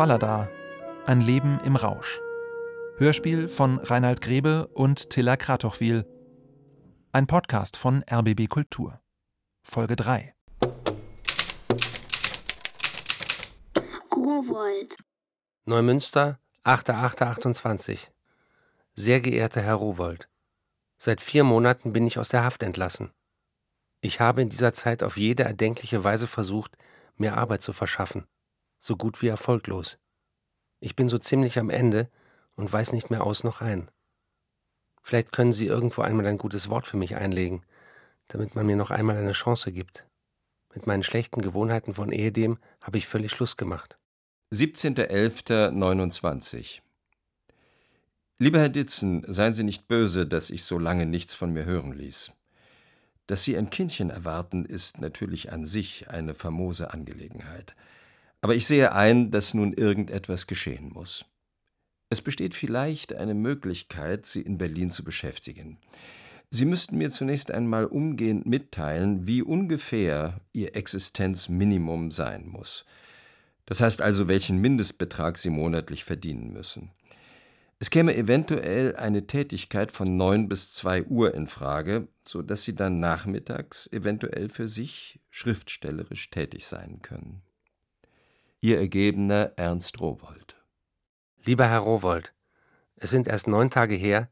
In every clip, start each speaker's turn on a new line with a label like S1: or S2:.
S1: Fallada. Ein Leben im Rausch. Hörspiel von Reinhard Grebe und Tilla Kratochwil. Ein Podcast von RBB Kultur. Folge 3.
S2: Rowold.
S3: Neumünster, 8.8.28. Sehr geehrter Herr Rowold, seit vier Monaten bin ich aus der Haft entlassen. Ich habe in dieser Zeit auf jede erdenkliche Weise versucht, mir Arbeit zu verschaffen so gut wie erfolglos. Ich bin so ziemlich am Ende und weiß nicht mehr aus noch ein. Vielleicht können Sie irgendwo einmal ein gutes Wort für mich einlegen, damit man mir noch einmal eine Chance gibt. Mit meinen schlechten Gewohnheiten von ehedem habe ich völlig Schluss gemacht.
S4: 17.11.29 Lieber Herr Ditzen, seien Sie nicht böse, dass ich so lange nichts von mir hören ließ. Dass Sie ein Kindchen erwarten, ist natürlich an sich eine famose Angelegenheit. Aber ich sehe ein, dass nun irgendetwas geschehen muss. Es besteht vielleicht eine Möglichkeit, Sie in Berlin zu beschäftigen. Sie müssten mir zunächst einmal umgehend mitteilen, wie ungefähr Ihr Existenzminimum sein muss. Das heißt also, welchen Mindestbetrag Sie monatlich verdienen müssen. Es käme eventuell eine Tätigkeit von neun bis zwei Uhr in Frage, so dass Sie dann nachmittags eventuell für sich schriftstellerisch tätig sein können. Ihr ergebener Ernst Rowold.
S3: Lieber Herr Rowold, es sind erst neun Tage her,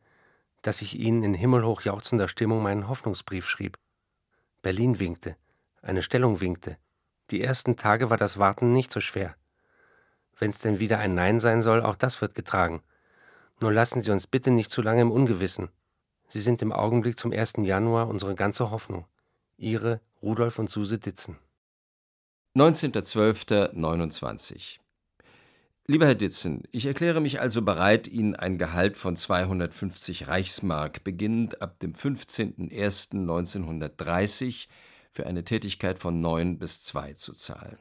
S3: dass ich Ihnen in himmelhoch jauchzender Stimmung meinen Hoffnungsbrief schrieb. Berlin winkte, eine Stellung winkte. Die ersten Tage war das Warten nicht so schwer. Wenn's denn wieder ein Nein sein soll, auch das wird getragen. Nur lassen Sie uns bitte nicht zu lange im Ungewissen. Sie sind im Augenblick zum 1. Januar unsere ganze Hoffnung. Ihre Rudolf und Suse Ditzen.
S4: 19.12.29 Lieber Herr Ditzen, ich erkläre mich also bereit, Ihnen ein Gehalt von 250 Reichsmark beginnend ab dem 15.01.1930 für eine Tätigkeit von 9 bis 2 zu zahlen.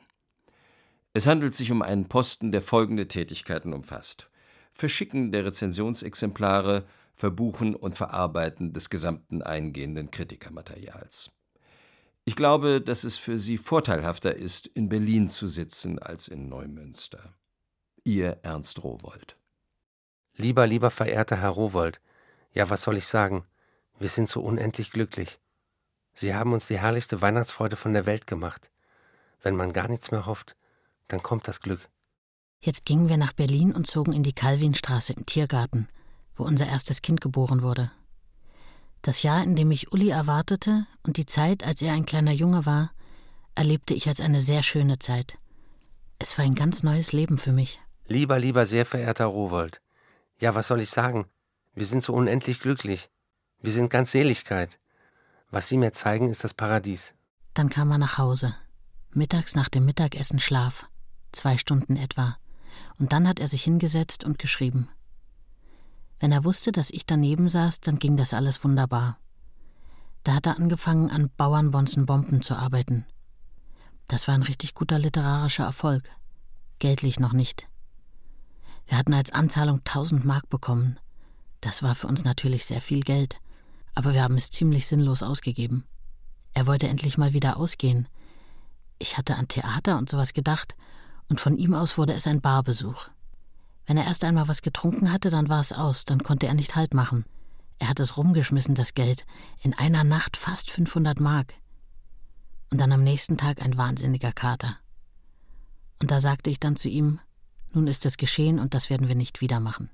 S4: Es handelt sich um einen Posten, der folgende Tätigkeiten umfasst: Verschicken der Rezensionsexemplare, Verbuchen und Verarbeiten des gesamten eingehenden Kritikermaterials. Ich glaube, dass es für Sie vorteilhafter ist, in Berlin zu sitzen als in Neumünster. Ihr Ernst Rowold.
S3: Lieber, lieber verehrter Herr Rowold, ja, was soll ich sagen? Wir sind so unendlich glücklich. Sie haben uns die herrlichste Weihnachtsfreude von der Welt gemacht. Wenn man gar nichts mehr hofft, dann kommt das Glück.
S5: Jetzt gingen wir nach Berlin und zogen in die Calvinstraße im Tiergarten, wo unser erstes Kind geboren wurde. Das Jahr, in dem ich Uli erwartete und die Zeit, als er ein kleiner Junge war, erlebte ich als eine sehr schöne Zeit. Es war ein ganz neues Leben für mich.
S3: Lieber, lieber, sehr verehrter Rowold. Ja, was soll ich sagen? Wir sind so unendlich glücklich. Wir sind ganz Seligkeit. Was Sie mir zeigen, ist das Paradies.
S5: Dann kam er nach Hause. Mittags nach dem Mittagessen Schlaf. Zwei Stunden etwa. Und dann hat er sich hingesetzt und geschrieben. Wenn er wusste, dass ich daneben saß, dann ging das alles wunderbar. Da hat er angefangen, an Bauernbonzen Bomben zu arbeiten. Das war ein richtig guter literarischer Erfolg. Geldlich noch nicht. Wir hatten als Anzahlung 1000 Mark bekommen. Das war für uns natürlich sehr viel Geld, aber wir haben es ziemlich sinnlos ausgegeben. Er wollte endlich mal wieder ausgehen. Ich hatte an Theater und sowas gedacht, und von ihm aus wurde es ein Barbesuch. Wenn er erst einmal was getrunken hatte, dann war es aus, dann konnte er nicht Halt machen. Er hat es rumgeschmissen, das Geld. In einer Nacht fast 500 Mark. Und dann am nächsten Tag ein wahnsinniger Kater. Und da sagte ich dann zu ihm, nun ist es geschehen und das werden wir nicht wieder machen.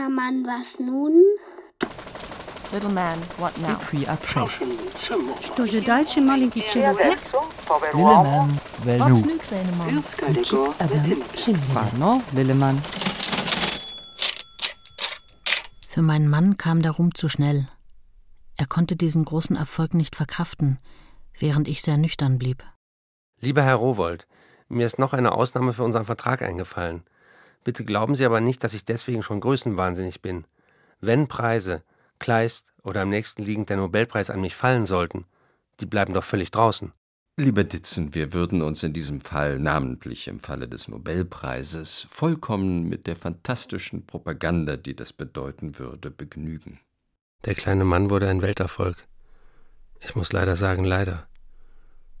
S2: Kleiner Mann, was nun?
S6: Little man, what now?
S7: puis après.
S8: Что же дальше, маленький человек?
S7: Lilleman, wel
S6: Wat
S7: nu?
S6: nu, kleine man?
S7: Pardon, Lilleman.
S5: Für meinen Mann kam der Ruhm zu schnell. Er konnte diesen großen Erfolg nicht verkraften, während ich sehr nüchtern blieb.
S3: Lieber Herr Rowold, mir ist noch eine Ausnahme für unseren Vertrag eingefallen. Bitte glauben Sie aber nicht, dass ich deswegen schon größenwahnsinnig bin. Wenn Preise, Kleist oder am nächsten liegend der Nobelpreis an mich fallen sollten, die bleiben doch völlig draußen.
S4: Lieber Ditzen, wir würden uns in diesem Fall, namentlich im Falle des Nobelpreises, vollkommen mit der fantastischen Propaganda, die das bedeuten würde, begnügen.
S3: Der kleine Mann wurde ein Welterfolg. Ich muss leider sagen, leider.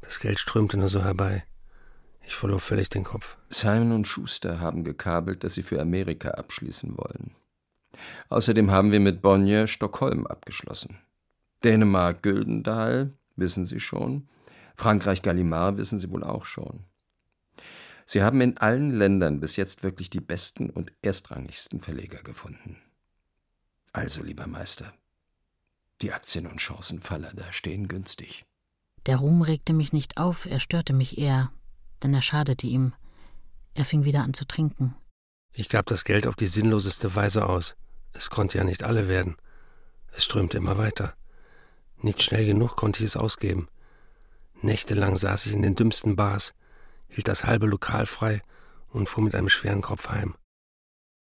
S3: Das Geld strömte nur so herbei. Ich verlor völlig den Kopf.
S4: Simon und Schuster haben gekabelt, dass sie für Amerika abschließen wollen. Außerdem haben wir mit Bonnier Stockholm abgeschlossen. Dänemark Güldendal, wissen Sie schon. Frankreich Gallimard wissen Sie wohl auch schon. Sie haben in allen Ländern bis jetzt wirklich die besten und erstrangigsten Verleger gefunden. Also, lieber Meister, die Aktien und Chancenfaller da stehen günstig.
S5: Der Ruhm regte mich nicht auf, er störte mich eher, denn er schadete ihm. Er fing wieder an zu trinken.
S3: Ich gab das Geld auf die sinnloseste Weise aus. Es konnte ja nicht alle werden. Es strömte immer weiter. Nicht schnell genug konnte ich es ausgeben. Nächtelang saß ich in den dümmsten Bars, hielt das halbe Lokal frei und fuhr mit einem schweren Kopf heim.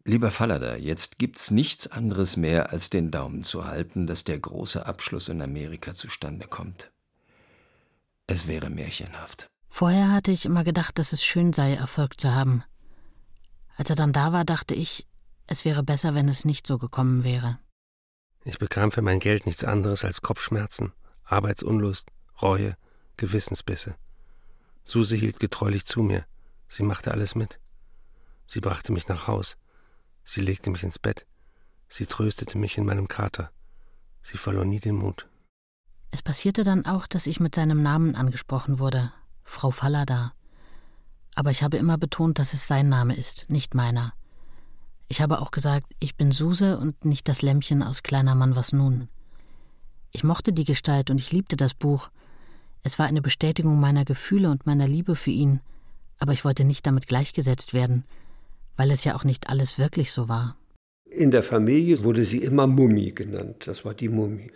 S4: Lieber Fallada, jetzt gibt's nichts anderes mehr, als den Daumen zu halten, dass der große Abschluss in Amerika zustande kommt. Es wäre märchenhaft.
S5: Vorher hatte ich immer gedacht, dass es schön sei, Erfolg zu haben. Als er dann da war, dachte ich, es wäre besser, wenn es nicht so gekommen wäre.
S3: Ich bekam für mein Geld nichts anderes als Kopfschmerzen, Arbeitsunlust, Reue, Gewissensbisse. Suse hielt getreulich zu mir. Sie machte alles mit. Sie brachte mich nach Haus. Sie legte mich ins Bett. Sie tröstete mich in meinem Kater. Sie verlor nie den Mut.
S5: Es passierte dann auch, dass ich mit seinem Namen angesprochen wurde, Frau Fallada. Aber ich habe immer betont, dass es sein Name ist, nicht meiner. Ich habe auch gesagt, ich bin Suse und nicht das Lämmchen aus Kleiner Mann was nun. Ich mochte die Gestalt und ich liebte das Buch. Es war eine Bestätigung meiner Gefühle und meiner Liebe für ihn, aber ich wollte nicht damit gleichgesetzt werden, weil es ja auch nicht alles wirklich so war.
S9: In der Familie wurde sie immer Mummi genannt, das war die Mummi.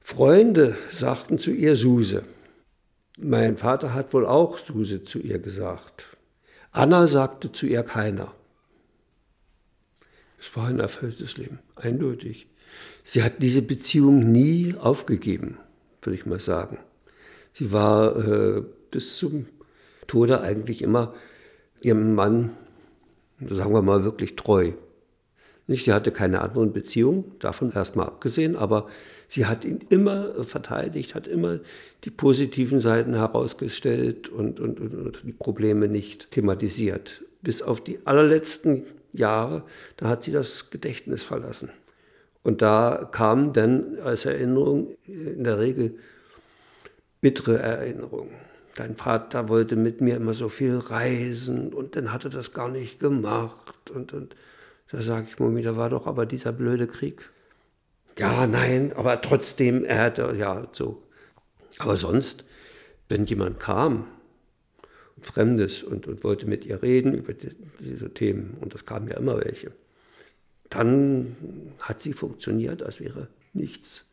S9: Freunde sagten zu ihr Suse. Mein Vater hat wohl auch Suse zu ihr gesagt. Anna sagte zu ihr keiner. Es war ein erfülltes Leben, eindeutig. Sie hat diese Beziehung nie aufgegeben, würde ich mal sagen. Sie war äh, bis zum Tode eigentlich immer ihrem Mann, sagen wir mal, wirklich treu. Nicht, sie hatte keine anderen Beziehungen, davon erstmal abgesehen, aber sie hat ihn immer verteidigt, hat immer die positiven Seiten herausgestellt und, und, und, und die Probleme nicht thematisiert. Bis auf die allerletzten Jahre, da hat sie das Gedächtnis verlassen. Und da kam dann als Erinnerung in der Regel bittere Erinnerungen. Dein Vater wollte mit mir immer so viel reisen und dann hat er das gar nicht gemacht. Und, und da sage ich mir, da war doch aber dieser blöde Krieg. Ja, nein, aber trotzdem, er hatte, ja, so. Aber sonst, wenn jemand kam, Fremdes und, und wollte mit ihr reden über die, diese Themen, und das kamen ja immer welche, dann hat sie funktioniert, als wäre nichts.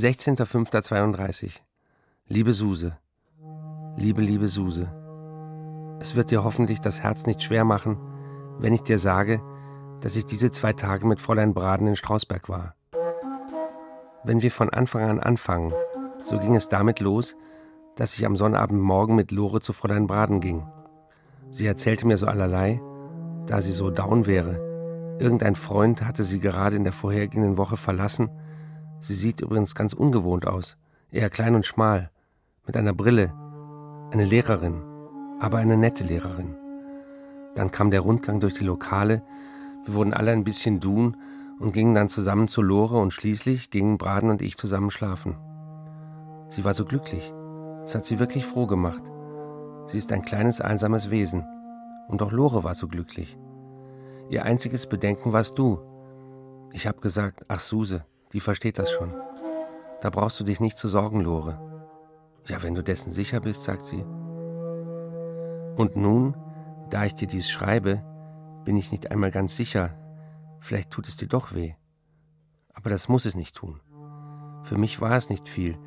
S3: 16.05.32 Liebe Suse, liebe, liebe Suse, es wird dir hoffentlich das Herz nicht schwer machen, wenn ich dir sage, dass ich diese zwei Tage mit Fräulein Braden in Strausberg war. Wenn wir von Anfang an anfangen, so ging es damit los, dass ich am Sonnabendmorgen mit Lore zu Fräulein Braden ging. Sie erzählte mir so allerlei, da sie so down wäre. Irgendein Freund hatte sie gerade in der vorhergehenden Woche verlassen Sie sieht übrigens ganz ungewohnt aus, eher klein und schmal, mit einer Brille, eine Lehrerin, aber eine nette Lehrerin. Dann kam der Rundgang durch die Lokale, wir wurden alle ein bisschen dun und gingen dann zusammen zu Lore und schließlich gingen Braden und ich zusammen schlafen. Sie war so glücklich, es hat sie wirklich froh gemacht. Sie ist ein kleines einsames Wesen und auch Lore war so glücklich. Ihr einziges Bedenken warst du. Ich hab gesagt, ach Suse, die versteht das schon. Da brauchst du dich nicht zu sorgen, Lore. Ja, wenn du dessen sicher bist, sagt sie. Und nun, da ich dir dies schreibe, bin ich nicht einmal ganz sicher, vielleicht tut es dir doch weh. Aber das muss es nicht tun. Für mich war es nicht viel.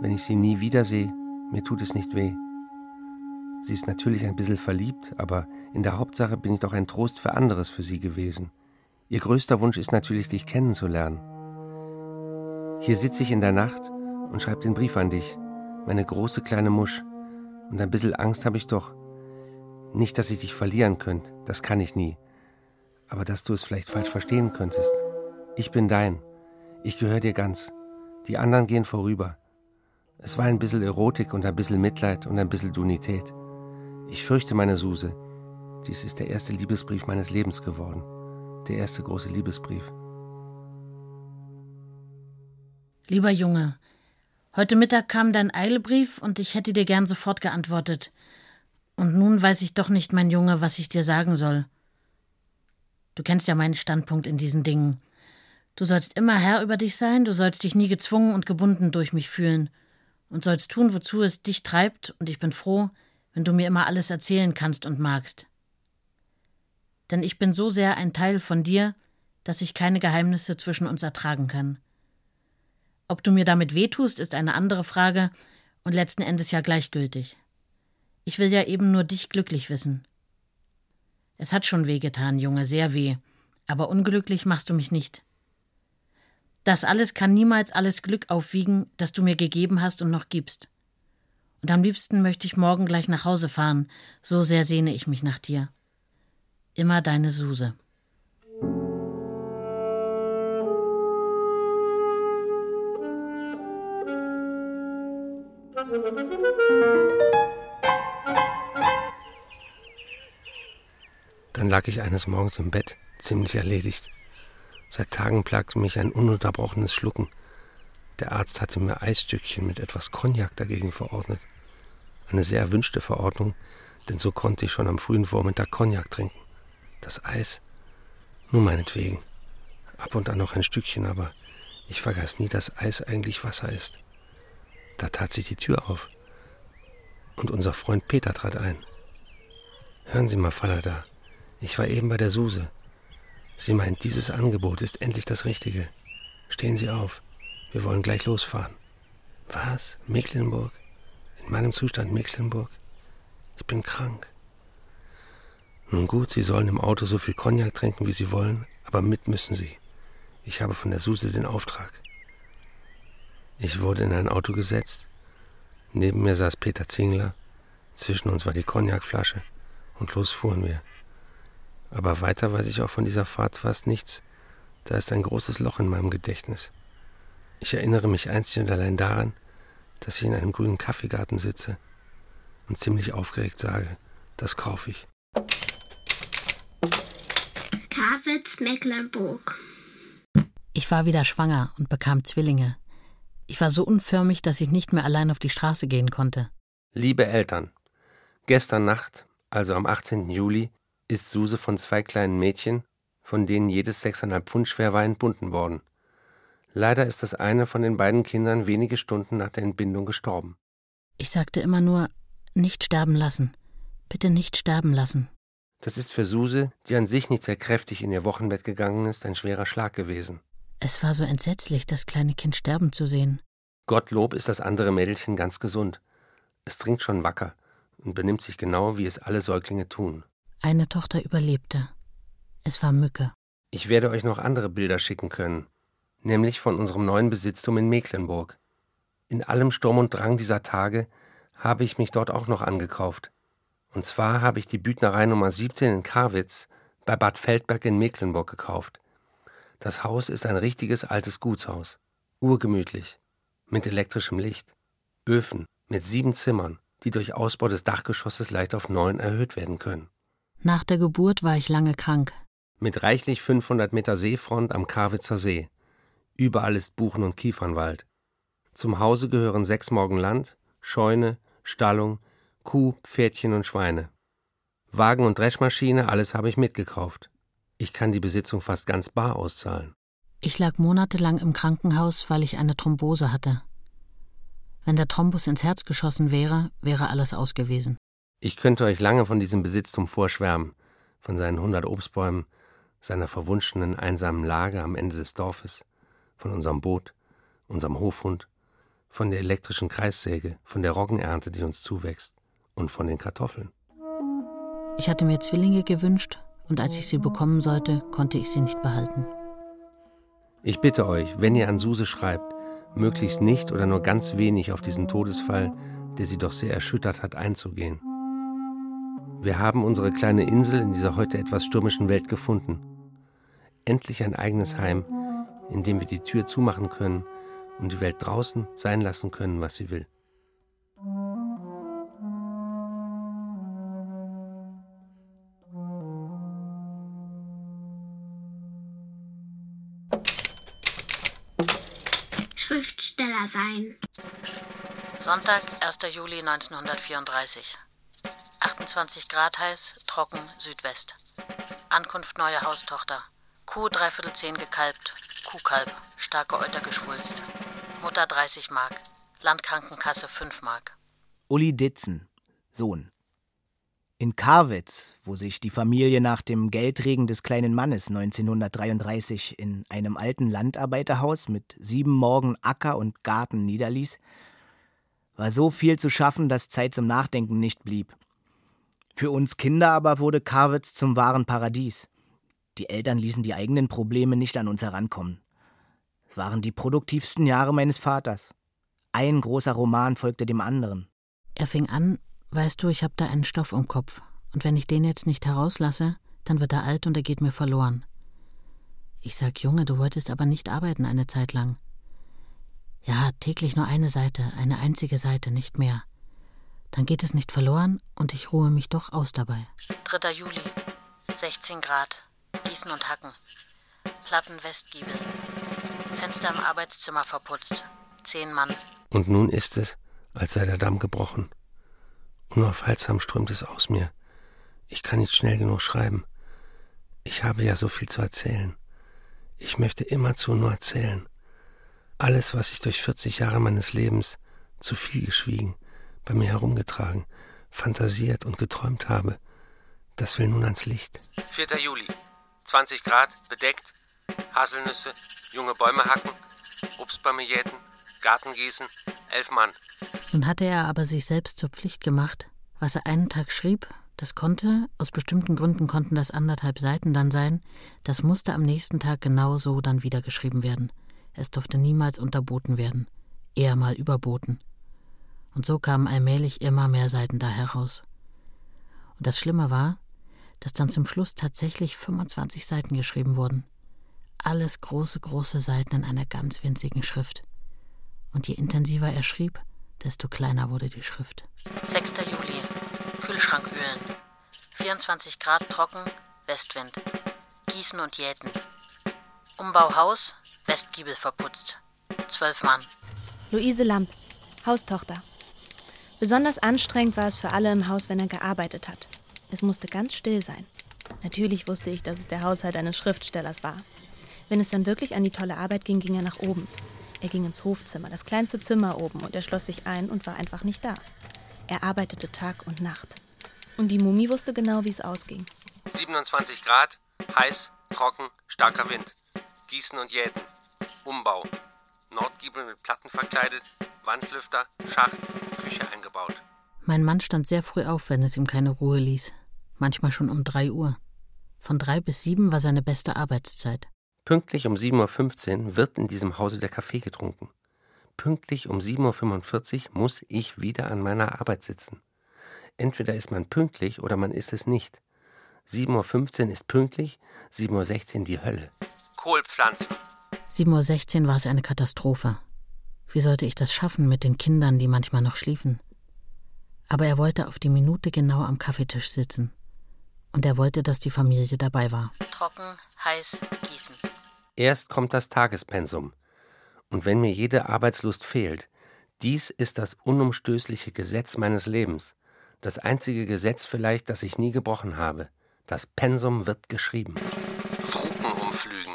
S3: Wenn ich sie nie wiedersehe, mir tut es nicht weh. Sie ist natürlich ein bisschen verliebt, aber in der Hauptsache bin ich doch ein Trost für anderes für sie gewesen. Ihr größter Wunsch ist natürlich, dich kennenzulernen. Hier sitze ich in der Nacht und schreibe den Brief an dich, meine große kleine Musch. Und ein bisschen Angst habe ich doch. Nicht, dass ich dich verlieren könnte, das kann ich nie. Aber dass du es vielleicht falsch verstehen könntest. Ich bin dein. Ich gehöre dir ganz. Die anderen gehen vorüber. Es war ein bisschen Erotik und ein bisschen Mitleid und ein bisschen Dunität. Ich fürchte meine Suse. Dies ist der erste Liebesbrief meines Lebens geworden. Der erste große Liebesbrief.
S5: Lieber Junge, heute Mittag kam dein Eilbrief und ich hätte dir gern sofort geantwortet. Und nun weiß ich doch nicht, mein Junge, was ich dir sagen soll. Du kennst ja meinen Standpunkt in diesen Dingen. Du sollst immer Herr über dich sein, du sollst dich nie gezwungen und gebunden durch mich fühlen und sollst tun, wozu es dich treibt, und ich bin froh, wenn du mir immer alles erzählen kannst und magst. Denn ich bin so sehr ein Teil von dir, dass ich keine Geheimnisse zwischen uns ertragen kann. Ob du mir damit wehtust, ist eine andere Frage und letzten Endes ja gleichgültig. Ich will ja eben nur dich glücklich wissen. Es hat schon weh getan, Junge, sehr weh, aber unglücklich machst du mich nicht. Das alles kann niemals alles Glück aufwiegen, das du mir gegeben hast und noch gibst. Und am liebsten möchte ich morgen gleich nach Hause fahren, so sehr sehne ich mich nach dir. Immer deine Suse.
S3: Dann lag ich eines Morgens im Bett, ziemlich erledigt. Seit Tagen plagte mich ein ununterbrochenes Schlucken. Der Arzt hatte mir Eisstückchen mit etwas Cognac dagegen verordnet. Eine sehr erwünschte Verordnung, denn so konnte ich schon am frühen Vormittag Cognac trinken. Das Eis? Nur meinetwegen. Ab und an noch ein Stückchen, aber ich vergaß nie, dass Eis eigentlich Wasser ist. Da tat sich die Tür auf. Und unser Freund Peter trat ein. Hören Sie mal, Falada, ich war eben bei der Suse. Sie meint, dieses Angebot ist endlich das Richtige. Stehen Sie auf. Wir wollen gleich losfahren. Was? Mecklenburg? In meinem Zustand Mecklenburg? Ich bin krank. Nun gut, Sie sollen im Auto so viel Cognac trinken, wie Sie wollen, aber mit müssen Sie. Ich habe von der Suse den Auftrag. Ich wurde in ein Auto gesetzt. Neben mir saß Peter Zingler. Zwischen uns war die Cognacflasche. Und los fuhren wir. Aber weiter weiß ich auch von dieser Fahrt fast nichts. Da ist ein großes Loch in meinem Gedächtnis. Ich erinnere mich einzig und allein daran, dass ich in einem grünen Kaffeegarten sitze und ziemlich aufgeregt sage, das kaufe ich.
S2: Kawitz, Mecklenburg.
S5: Ich war wieder schwanger und bekam Zwillinge. Ich war so unförmig, dass ich nicht mehr allein auf die Straße gehen konnte.
S3: Liebe Eltern, gestern Nacht, also am 18. Juli, ist Suse von zwei kleinen Mädchen, von denen jedes sechseinhalb Pfund schwer war, entbunden worden. Leider ist das eine von den beiden Kindern wenige Stunden nach der Entbindung gestorben.
S5: Ich sagte immer nur, nicht sterben lassen. Bitte nicht sterben lassen.
S3: Das ist für Suse, die an sich nicht sehr kräftig in ihr Wochenbett gegangen ist, ein schwerer Schlag gewesen.
S5: Es war so entsetzlich, das kleine Kind sterben zu sehen.
S3: Gottlob ist das andere Mädelchen ganz gesund. Es trinkt schon wacker und benimmt sich genau, wie es alle Säuglinge tun.
S5: Eine Tochter überlebte. Es war Mücke.
S3: Ich werde euch noch andere Bilder schicken können, nämlich von unserem neuen Besitztum in Mecklenburg. In allem Sturm und Drang dieser Tage habe ich mich dort auch noch angekauft. Und zwar habe ich die Büdnerei Nummer 17 in Karwitz bei Bad Feldberg in Mecklenburg gekauft. Das Haus ist ein richtiges altes Gutshaus, urgemütlich, mit elektrischem Licht, Öfen mit sieben Zimmern, die durch Ausbau des Dachgeschosses leicht auf neun erhöht werden können.
S5: Nach der Geburt war ich lange krank.
S3: Mit reichlich 500 Meter Seefront am Karwitzer See. Überall ist Buchen- und Kiefernwald. Zum Hause gehören sechs Morgen Land, Scheune, Stallung, Kuh, Pferdchen und Schweine. Wagen und Dreschmaschine, alles habe ich mitgekauft. Ich kann die Besitzung fast ganz bar auszahlen.
S5: Ich lag monatelang im Krankenhaus, weil ich eine Thrombose hatte. Wenn der Thrombus ins Herz geschossen wäre, wäre alles aus gewesen.
S3: Ich könnte euch lange von diesem Besitztum vorschwärmen, von seinen hundert Obstbäumen, seiner verwunschenen, einsamen Lage am Ende des Dorfes, von unserem Boot, unserem Hofhund, von der elektrischen Kreissäge, von der Roggenernte, die uns zuwächst, und von den Kartoffeln.
S5: Ich hatte mir Zwillinge gewünscht, und als ich sie bekommen sollte, konnte ich sie nicht behalten.
S3: Ich bitte euch, wenn ihr an Suse schreibt, möglichst nicht oder nur ganz wenig auf diesen Todesfall, der sie doch sehr erschüttert hat, einzugehen. Wir haben unsere kleine Insel in dieser heute etwas stürmischen Welt gefunden. Endlich ein eigenes Heim, in dem wir die Tür zumachen können und die Welt draußen sein lassen können, was sie will.
S2: Schriftsteller sein.
S5: Sonntag, 1. Juli 1934. 28 Grad heiß, trocken, Südwest. Ankunft neue Haustochter. Kuh dreiviertel zehn gekalbt, Kuhkalb, starke Eutergeschwulst. Mutter 30 Mark, Landkrankenkasse 5 Mark.
S7: Uli Ditzen, Sohn. In Karwitz, wo sich die Familie nach dem Geldregen des kleinen Mannes 1933 in einem alten Landarbeiterhaus mit sieben Morgen Acker und Garten niederließ, war so viel zu schaffen, dass Zeit zum Nachdenken nicht blieb. Für uns Kinder aber wurde Karwitz zum wahren Paradies. Die Eltern ließen die eigenen Probleme nicht an uns herankommen. Es waren die produktivsten Jahre meines Vaters. Ein großer Roman folgte dem anderen.
S5: Er fing an, weißt du, ich habe da einen Stoff im Kopf, und wenn ich den jetzt nicht herauslasse, dann wird er alt und er geht mir verloren. Ich sag, Junge, du wolltest aber nicht arbeiten eine Zeit lang. Ja, täglich nur eine Seite, eine einzige Seite, nicht mehr. Dann geht es nicht verloren und ich ruhe mich doch aus dabei. 3. Juli, 16 Grad, Gießen und Hacken. Platten Westgiebel. Fenster im Arbeitszimmer verputzt. Zehn Mann.
S3: Und nun ist es, als sei der Damm gebrochen. Unaufhaltsam strömt es aus mir. Ich kann nicht schnell genug schreiben. Ich habe ja so viel zu erzählen. Ich möchte immerzu nur erzählen. Alles, was ich durch 40 Jahre meines Lebens zu viel geschwiegen, bei mir herumgetragen, fantasiert und geträumt habe, das will nun ans Licht. 4. Juli. 20 Grad, bedeckt, Haselnüsse, junge Bäume hacken, Obstbäume jäten, Garten gießen, elf Mann.
S5: Nun hatte er aber sich selbst zur Pflicht gemacht. Was er einen Tag schrieb, das konnte, aus bestimmten Gründen konnten das anderthalb Seiten dann sein, das musste am nächsten Tag genau so dann wieder geschrieben werden. Es durfte niemals unterboten werden, eher mal überboten. Und so kamen allmählich immer mehr Seiten da heraus. Und das Schlimme war, dass dann zum Schluss tatsächlich 25 Seiten geschrieben wurden. Alles große, große Seiten in einer ganz winzigen Schrift. Und je intensiver er schrieb, desto kleiner wurde die Schrift. 6. Juli. Kühlschrank ölen. 24 Grad trocken, Westwind. Gießen und Jäten. Umbau Haus, Westgiebel verputzt. Zwölf Mann.
S10: Luise Lamp, Haustochter. Besonders anstrengend war es für alle im Haus, wenn er gearbeitet hat. Es musste ganz still sein. Natürlich wusste ich, dass es der Haushalt eines Schriftstellers war. Wenn es dann wirklich an die tolle Arbeit ging, ging er nach oben. Er ging ins Hofzimmer, das kleinste Zimmer oben, und er schloss sich ein und war einfach nicht da. Er arbeitete Tag und Nacht. Und die Mumie wusste genau, wie es ausging.
S3: 27 Grad, heiß, trocken, starker Wind. Gießen und Jäten. Umbau. Nordgiebel mit Platten verkleidet, Wandlüfter, Schacht, Eingebaut.
S5: Mein Mann stand sehr früh auf, wenn es ihm keine Ruhe ließ. Manchmal schon um drei Uhr. Von drei bis sieben war seine beste Arbeitszeit.
S3: Pünktlich um 7.15 Uhr wird in diesem Hause der Kaffee getrunken. Pünktlich um 7.45 Uhr muss ich wieder an meiner Arbeit sitzen. Entweder ist man pünktlich oder man ist es nicht. 7.15 Uhr ist pünktlich, 7.16 Uhr die Hölle. Kohlpflanzen.
S5: 7.16 Uhr war es eine Katastrophe. Wie sollte ich das schaffen mit den Kindern, die manchmal noch schliefen? Aber er wollte auf die Minute genau am Kaffeetisch sitzen. Und er wollte, dass die Familie dabei war. Trocken, heiß, gießen.
S3: Erst kommt das Tagespensum. Und wenn mir jede Arbeitslust fehlt, dies ist das unumstößliche Gesetz meines Lebens. Das einzige Gesetz vielleicht, das ich nie gebrochen habe. Das Pensum wird geschrieben. Fruken umflügen.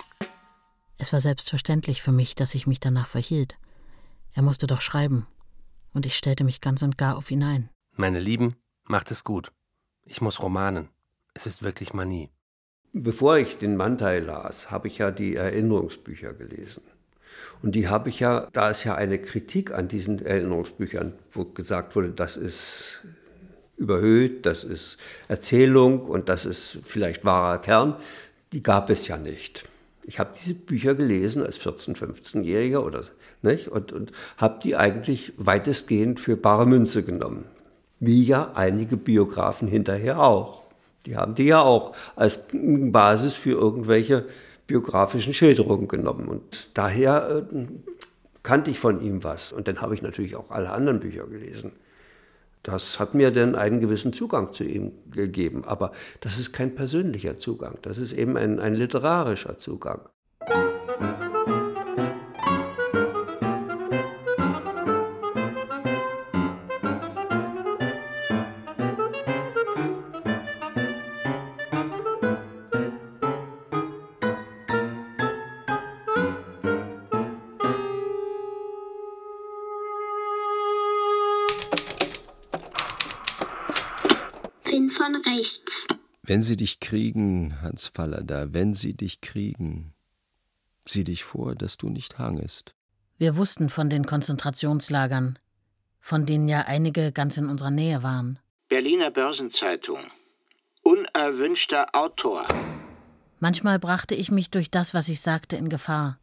S5: Es war selbstverständlich für mich, dass ich mich danach verhielt. Er musste doch schreiben. Und ich stellte mich ganz und gar auf ihn ein.
S3: Meine Lieben, macht es gut. Ich muss romanen. Es ist wirklich Manie.
S9: Bevor ich den Mantai las, habe ich ja die Erinnerungsbücher gelesen. Und die habe ich ja, da ist ja eine Kritik an diesen Erinnerungsbüchern, wo gesagt wurde, das ist überhöht, das ist Erzählung und das ist vielleicht wahrer Kern, die gab es ja nicht. Ich habe diese Bücher gelesen als 14-, 15-Jähriger oder nicht und, und habe die eigentlich weitestgehend für bare Münze genommen. Wie ja einige Biografen hinterher auch. Die haben die ja auch als Basis für irgendwelche biografischen Schilderungen genommen. Und daher äh, kannte ich von ihm was. Und dann habe ich natürlich auch alle anderen Bücher gelesen. Das hat mir dann einen gewissen Zugang zu ihm gegeben. Aber das ist kein persönlicher Zugang, das ist eben ein, ein literarischer Zugang.
S4: Wenn sie dich kriegen, Hans Fallada, wenn sie dich kriegen, sieh dich vor, dass du nicht hangest.
S5: Wir wussten von den Konzentrationslagern, von denen ja einige ganz in unserer Nähe waren.
S11: Berliner Börsenzeitung. Unerwünschter Autor.
S5: Manchmal brachte ich mich durch das, was ich sagte, in Gefahr.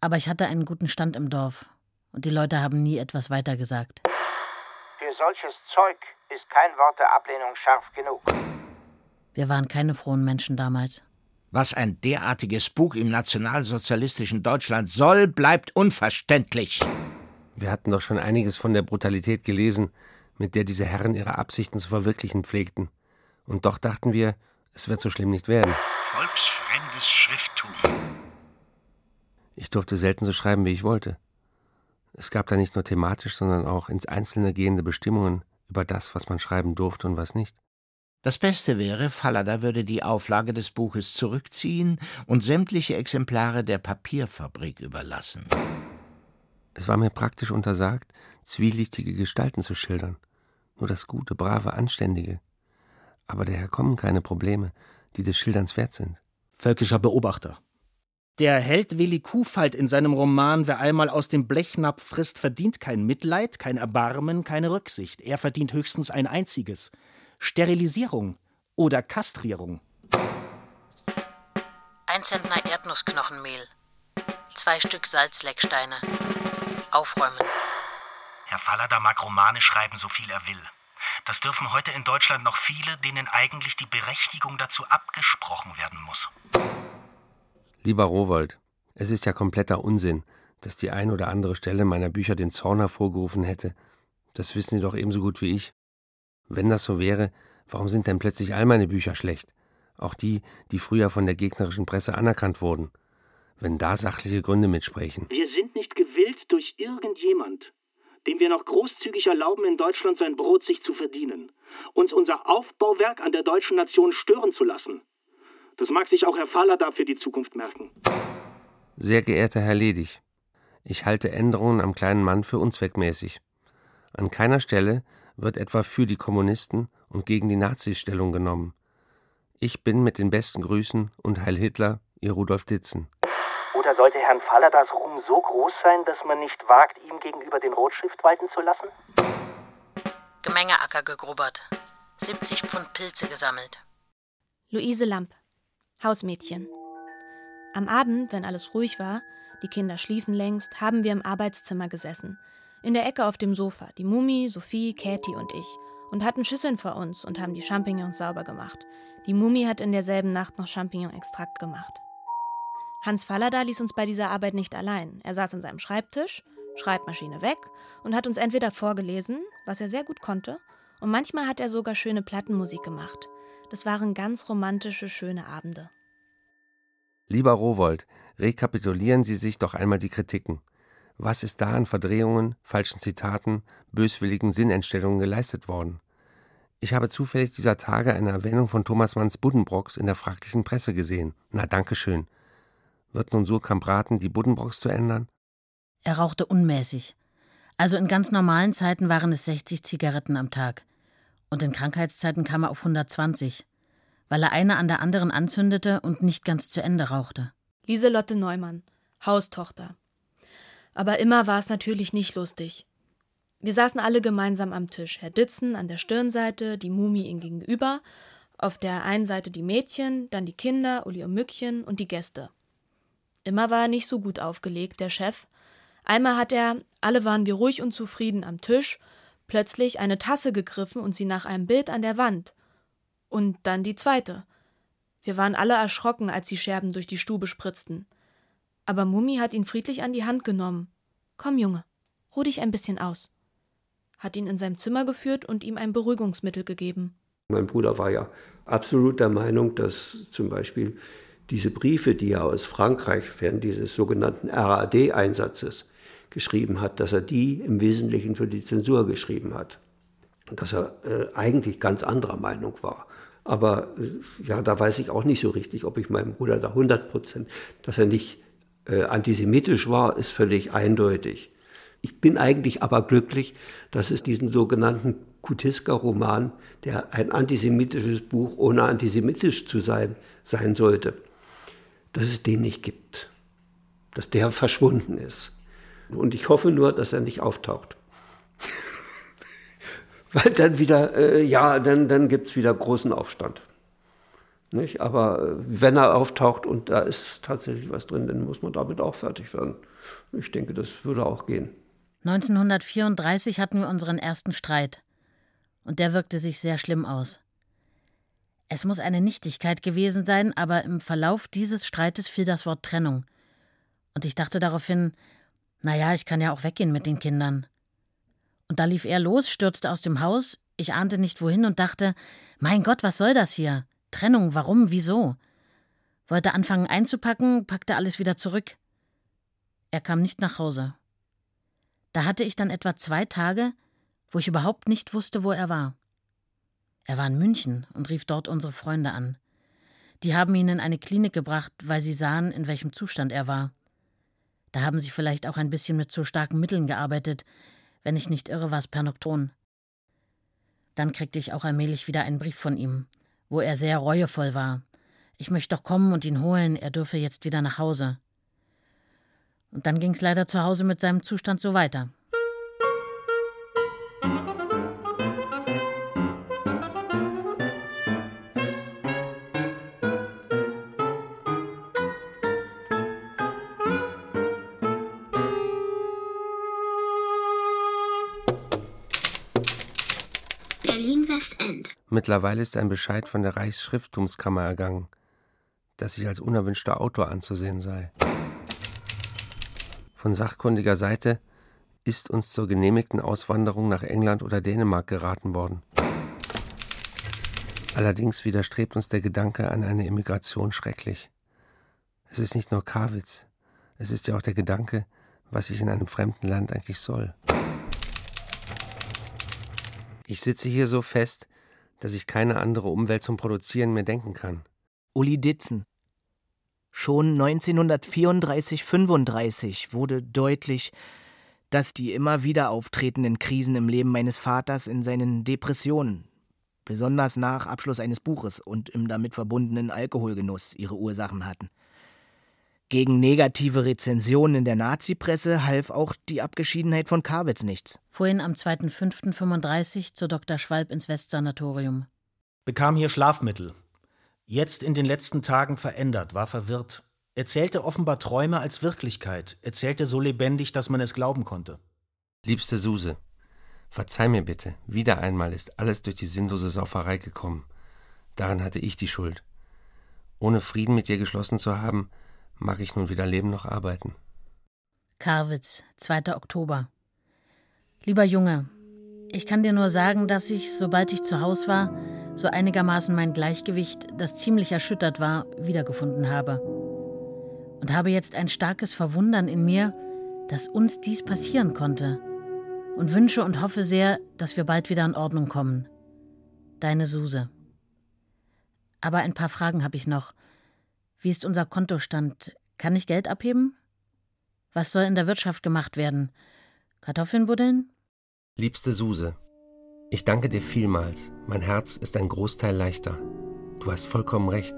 S5: Aber ich hatte einen guten Stand im Dorf, und die Leute haben nie etwas weiter gesagt.
S11: Für solches Zeug ist kein Wort der Ablehnung scharf genug.
S5: Wir waren keine frohen Menschen damals.
S12: Was ein derartiges Buch im nationalsozialistischen Deutschland soll, bleibt unverständlich.
S3: Wir hatten doch schon einiges von der Brutalität gelesen, mit der diese Herren ihre Absichten zu verwirklichen pflegten. Und doch dachten wir, es wird so schlimm nicht werden.
S12: Volksfremdes Schrifttum.
S3: Ich durfte selten so schreiben, wie ich wollte. Es gab da nicht nur thematisch, sondern auch ins Einzelne gehende Bestimmungen, über das, was man schreiben durfte und was nicht.
S12: Das Beste wäre, Fallada würde die Auflage des Buches zurückziehen und sämtliche Exemplare der Papierfabrik überlassen.
S3: Es war mir praktisch untersagt, zwielichtige Gestalten zu schildern. Nur das Gute, Brave, Anständige. Aber daher kommen keine Probleme, die des Schilderns wert sind.
S13: Völkischer Beobachter. Der Held Willi Kuhfalt in seinem Roman Wer einmal aus dem Blechnapf frisst, verdient kein Mitleid, kein Erbarmen, keine Rücksicht. Er verdient höchstens ein einziges. Sterilisierung oder Kastrierung.
S5: Ein Zentner Erdnussknochenmehl. Zwei Stück Salzlecksteine. Aufräumen.
S14: Herr Fallada mag Romane schreiben, so viel er will. Das dürfen heute in Deutschland noch viele, denen eigentlich die Berechtigung dazu abgesprochen werden muss.
S3: Lieber Rowold, es ist ja kompletter Unsinn, dass die ein oder andere Stelle meiner Bücher den Zorn hervorgerufen hätte. Das wissen Sie doch ebenso gut wie ich. Wenn das so wäre, warum sind denn plötzlich all meine Bücher schlecht? Auch die, die früher von der gegnerischen Presse anerkannt wurden. Wenn da sachliche Gründe mitsprechen.
S13: Wir sind nicht gewillt durch irgendjemand, dem wir noch großzügig erlauben, in Deutschland sein Brot sich zu verdienen, uns unser Aufbauwerk an der deutschen Nation stören zu lassen. Das mag sich auch Herr Fallada für die Zukunft merken.
S3: Sehr geehrter Herr Ledig, ich halte Änderungen am kleinen Mann für unzweckmäßig. An keiner Stelle wird etwa für die Kommunisten und gegen die Nazis Stellung genommen. Ich bin mit den besten Grüßen und Heil Hitler, Ihr Rudolf Ditzen.
S14: Oder sollte Herrn Falladas Ruhm so groß sein, dass man nicht wagt, ihm gegenüber den Rotstift walten zu lassen?
S5: Gemengeacker gegrubbert. 70 Pfund Pilze gesammelt.
S10: Luise Lamp. Hausmädchen. Am Abend, wenn alles ruhig war, die Kinder schliefen längst, haben wir im Arbeitszimmer gesessen. In der Ecke auf dem Sofa, die Mumi, Sophie, Käthi und ich, und hatten Schüsseln vor uns und haben die Champignons sauber gemacht. Die Mumi hat in derselben Nacht noch Champignon-Extrakt gemacht. Hans Fallada ließ uns bei dieser Arbeit nicht allein. Er saß an seinem Schreibtisch, Schreibmaschine weg und hat uns entweder vorgelesen, was er sehr gut konnte, und manchmal hat er sogar schöne Plattenmusik gemacht. Das waren ganz romantische, schöne Abende.
S3: Lieber Rowold, rekapitulieren Sie sich doch einmal die Kritiken. Was ist da an Verdrehungen, falschen Zitaten, böswilligen Sinnentstellungen geleistet worden? Ich habe zufällig dieser Tage eine Erwähnung von Thomas Manns Buddenbrocks in der fraglichen Presse gesehen. Na, danke schön. Wird nun Surkamp raten, die Buddenbrocks zu ändern?
S5: Er rauchte unmäßig. Also in ganz normalen Zeiten waren es 60 Zigaretten am Tag. Und in Krankheitszeiten kam er auf 120. weil er eine an der anderen anzündete und nicht ganz zu Ende rauchte.
S10: Lieselotte Neumann, Haustochter. Aber immer war es natürlich nicht lustig. Wir saßen alle gemeinsam am Tisch. Herr Ditzen an der Stirnseite, die Mumie ihm gegenüber, auf der einen Seite die Mädchen, dann die Kinder, Uli und Mückchen und die Gäste. Immer war er nicht so gut aufgelegt, der Chef. Einmal hat er, alle waren wir ruhig und zufrieden am Tisch, plötzlich eine Tasse gegriffen und sie nach einem Bild an der Wand. Und dann die zweite. Wir waren alle erschrocken, als die Scherben durch die Stube spritzten. Aber Mummi hat ihn friedlich an die Hand genommen. Komm, Junge, ruh dich ein bisschen aus. Hat ihn in sein Zimmer geführt und ihm ein Beruhigungsmittel gegeben.
S9: Mein Bruder war ja absolut der Meinung, dass zum Beispiel diese Briefe, die er aus Frankreich während dieses sogenannten RAD-Einsatzes geschrieben hat, dass er die im Wesentlichen für die Zensur geschrieben hat. Dass er äh, eigentlich ganz anderer Meinung war. Aber äh, ja, da weiß ich auch nicht so richtig, ob ich meinem Bruder da 100 Prozent, dass er nicht äh, antisemitisch war, ist völlig eindeutig. Ich bin eigentlich aber glücklich, dass es diesen sogenannten Kutiska-Roman, der ein antisemitisches Buch ohne antisemitisch zu sein sein sollte, dass es den nicht gibt, dass der verschwunden ist. Und ich hoffe nur, dass er nicht auftaucht. Weil dann wieder, äh, ja, dann, dann gibt es wieder großen Aufstand. Nicht? Aber äh, wenn er auftaucht und da ist tatsächlich was drin, dann muss man damit auch fertig werden. Ich denke, das würde auch gehen.
S5: 1934 hatten wir unseren ersten Streit. Und der wirkte sich sehr schlimm aus. Es muss eine Nichtigkeit gewesen sein, aber im Verlauf dieses Streites fiel das Wort Trennung. Und ich dachte daraufhin, naja, ich kann ja auch weggehen mit den Kindern. Und da lief er los, stürzte aus dem Haus, ich ahnte nicht wohin und dachte, mein Gott, was soll das hier? Trennung, warum, wieso? Wollte anfangen einzupacken, packte alles wieder zurück. Er kam nicht nach Hause. Da hatte ich dann etwa zwei Tage, wo ich überhaupt nicht wusste, wo er war. Er war in München und rief dort unsere Freunde an. Die haben ihn in eine Klinik gebracht, weil sie sahen, in welchem Zustand er war. Da haben sie vielleicht auch ein bisschen mit zu starken Mitteln gearbeitet. Wenn ich nicht irre, war es Pernoctron. Dann kriegte ich auch allmählich wieder einen Brief von ihm, wo er sehr reuevoll war. Ich möchte doch kommen und ihn holen, er dürfe jetzt wieder nach Hause. Und dann ging es leider zu Hause mit seinem Zustand so weiter.
S3: Mittlerweile ist ein Bescheid von der Reichsschrifttumskammer ergangen, dass ich als unerwünschter Autor anzusehen sei. Von sachkundiger Seite ist uns zur genehmigten Auswanderung nach England oder Dänemark geraten worden. Allerdings widerstrebt uns der Gedanke an eine Emigration schrecklich. Es ist nicht nur Karwitz, es ist ja auch der Gedanke, was ich in einem fremden Land eigentlich soll. Ich sitze hier so fest, dass ich keine andere Umwelt zum Produzieren mehr denken kann.
S7: Uli Ditzen. Schon 1934-35 wurde deutlich, dass die immer wieder auftretenden Krisen im Leben meines Vaters in seinen Depressionen, besonders nach Abschluss eines Buches und im damit verbundenen Alkoholgenuss, ihre Ursachen hatten. Gegen negative Rezensionen in der Nazi-Presse half auch die Abgeschiedenheit von Karwitz nichts.
S5: Vorhin am 2.5.35 zu Dr. Schwalb ins Westsanatorium.
S13: Bekam hier Schlafmittel. Jetzt in den letzten Tagen verändert, war verwirrt. Erzählte offenbar Träume als Wirklichkeit, erzählte so lebendig, dass man es glauben konnte.
S3: Liebste Suse, verzeih mir bitte, wieder einmal ist alles durch die sinnlose Sauferei gekommen. Daran hatte ich die Schuld. Ohne Frieden mit dir geschlossen zu haben, mag ich nun weder leben noch arbeiten.
S5: Karwitz, 2. Oktober. Lieber Junge, ich kann dir nur sagen, dass ich, sobald ich zu Hause war, so einigermaßen mein Gleichgewicht, das ziemlich erschüttert war, wiedergefunden habe. Und habe jetzt ein starkes Verwundern in mir, dass uns dies passieren konnte. Und wünsche und hoffe sehr, dass wir bald wieder in Ordnung kommen. Deine Suse. Aber ein paar Fragen habe ich noch. Wie ist unser Kontostand? Kann ich Geld abheben? Was soll in der Wirtschaft gemacht werden? Kartoffeln buddeln?
S3: Liebste Suse, ich danke dir vielmals. Mein Herz ist ein Großteil leichter. Du hast vollkommen recht.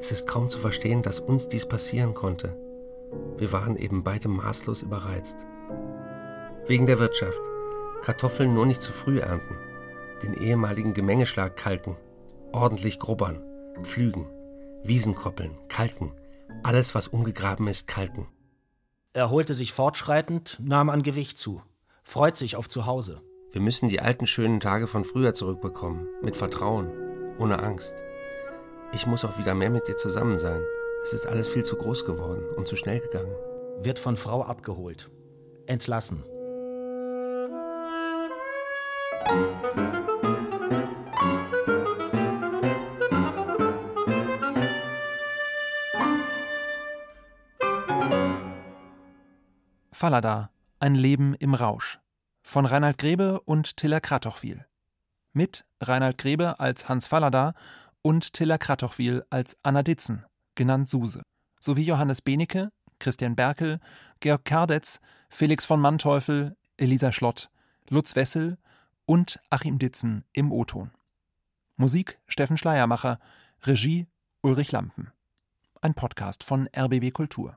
S3: Es ist kaum zu verstehen, dass uns dies passieren konnte. Wir waren eben beide maßlos überreizt. Wegen der Wirtschaft. Kartoffeln nur nicht zu früh ernten. Den ehemaligen Gemengeschlag kalken. Ordentlich grubbern. Pflügen. Wiesen koppeln. Kalken. Alles, was umgegraben ist, kalken.
S13: Er holte sich fortschreitend, nahm an Gewicht zu. Freut sich auf Zuhause.
S3: Wir müssen die alten schönen Tage von früher zurückbekommen. Mit Vertrauen. Ohne Angst. Ich muss auch wieder mehr mit dir zusammen sein. Es ist alles viel zu groß geworden und zu schnell gegangen.
S13: Wird von Frau abgeholt. Entlassen.
S1: Fallada, ein Leben im Rausch. Von Reinhard Grebe und Tiller Kratochwil. Mit Reinhard Grebe als Hans Fallada und Tiller Kratochwil als Anna Ditzen, genannt Suse, sowie Johannes Benecke, Christian Berkel, Georg Kardetz, Felix von Manteuffel, Elisa Schlott, Lutz Wessel und Achim Ditzen im O-Ton. Musik Steffen Schleiermacher, Regie Ulrich Lampen. Ein Podcast von RBB Kultur.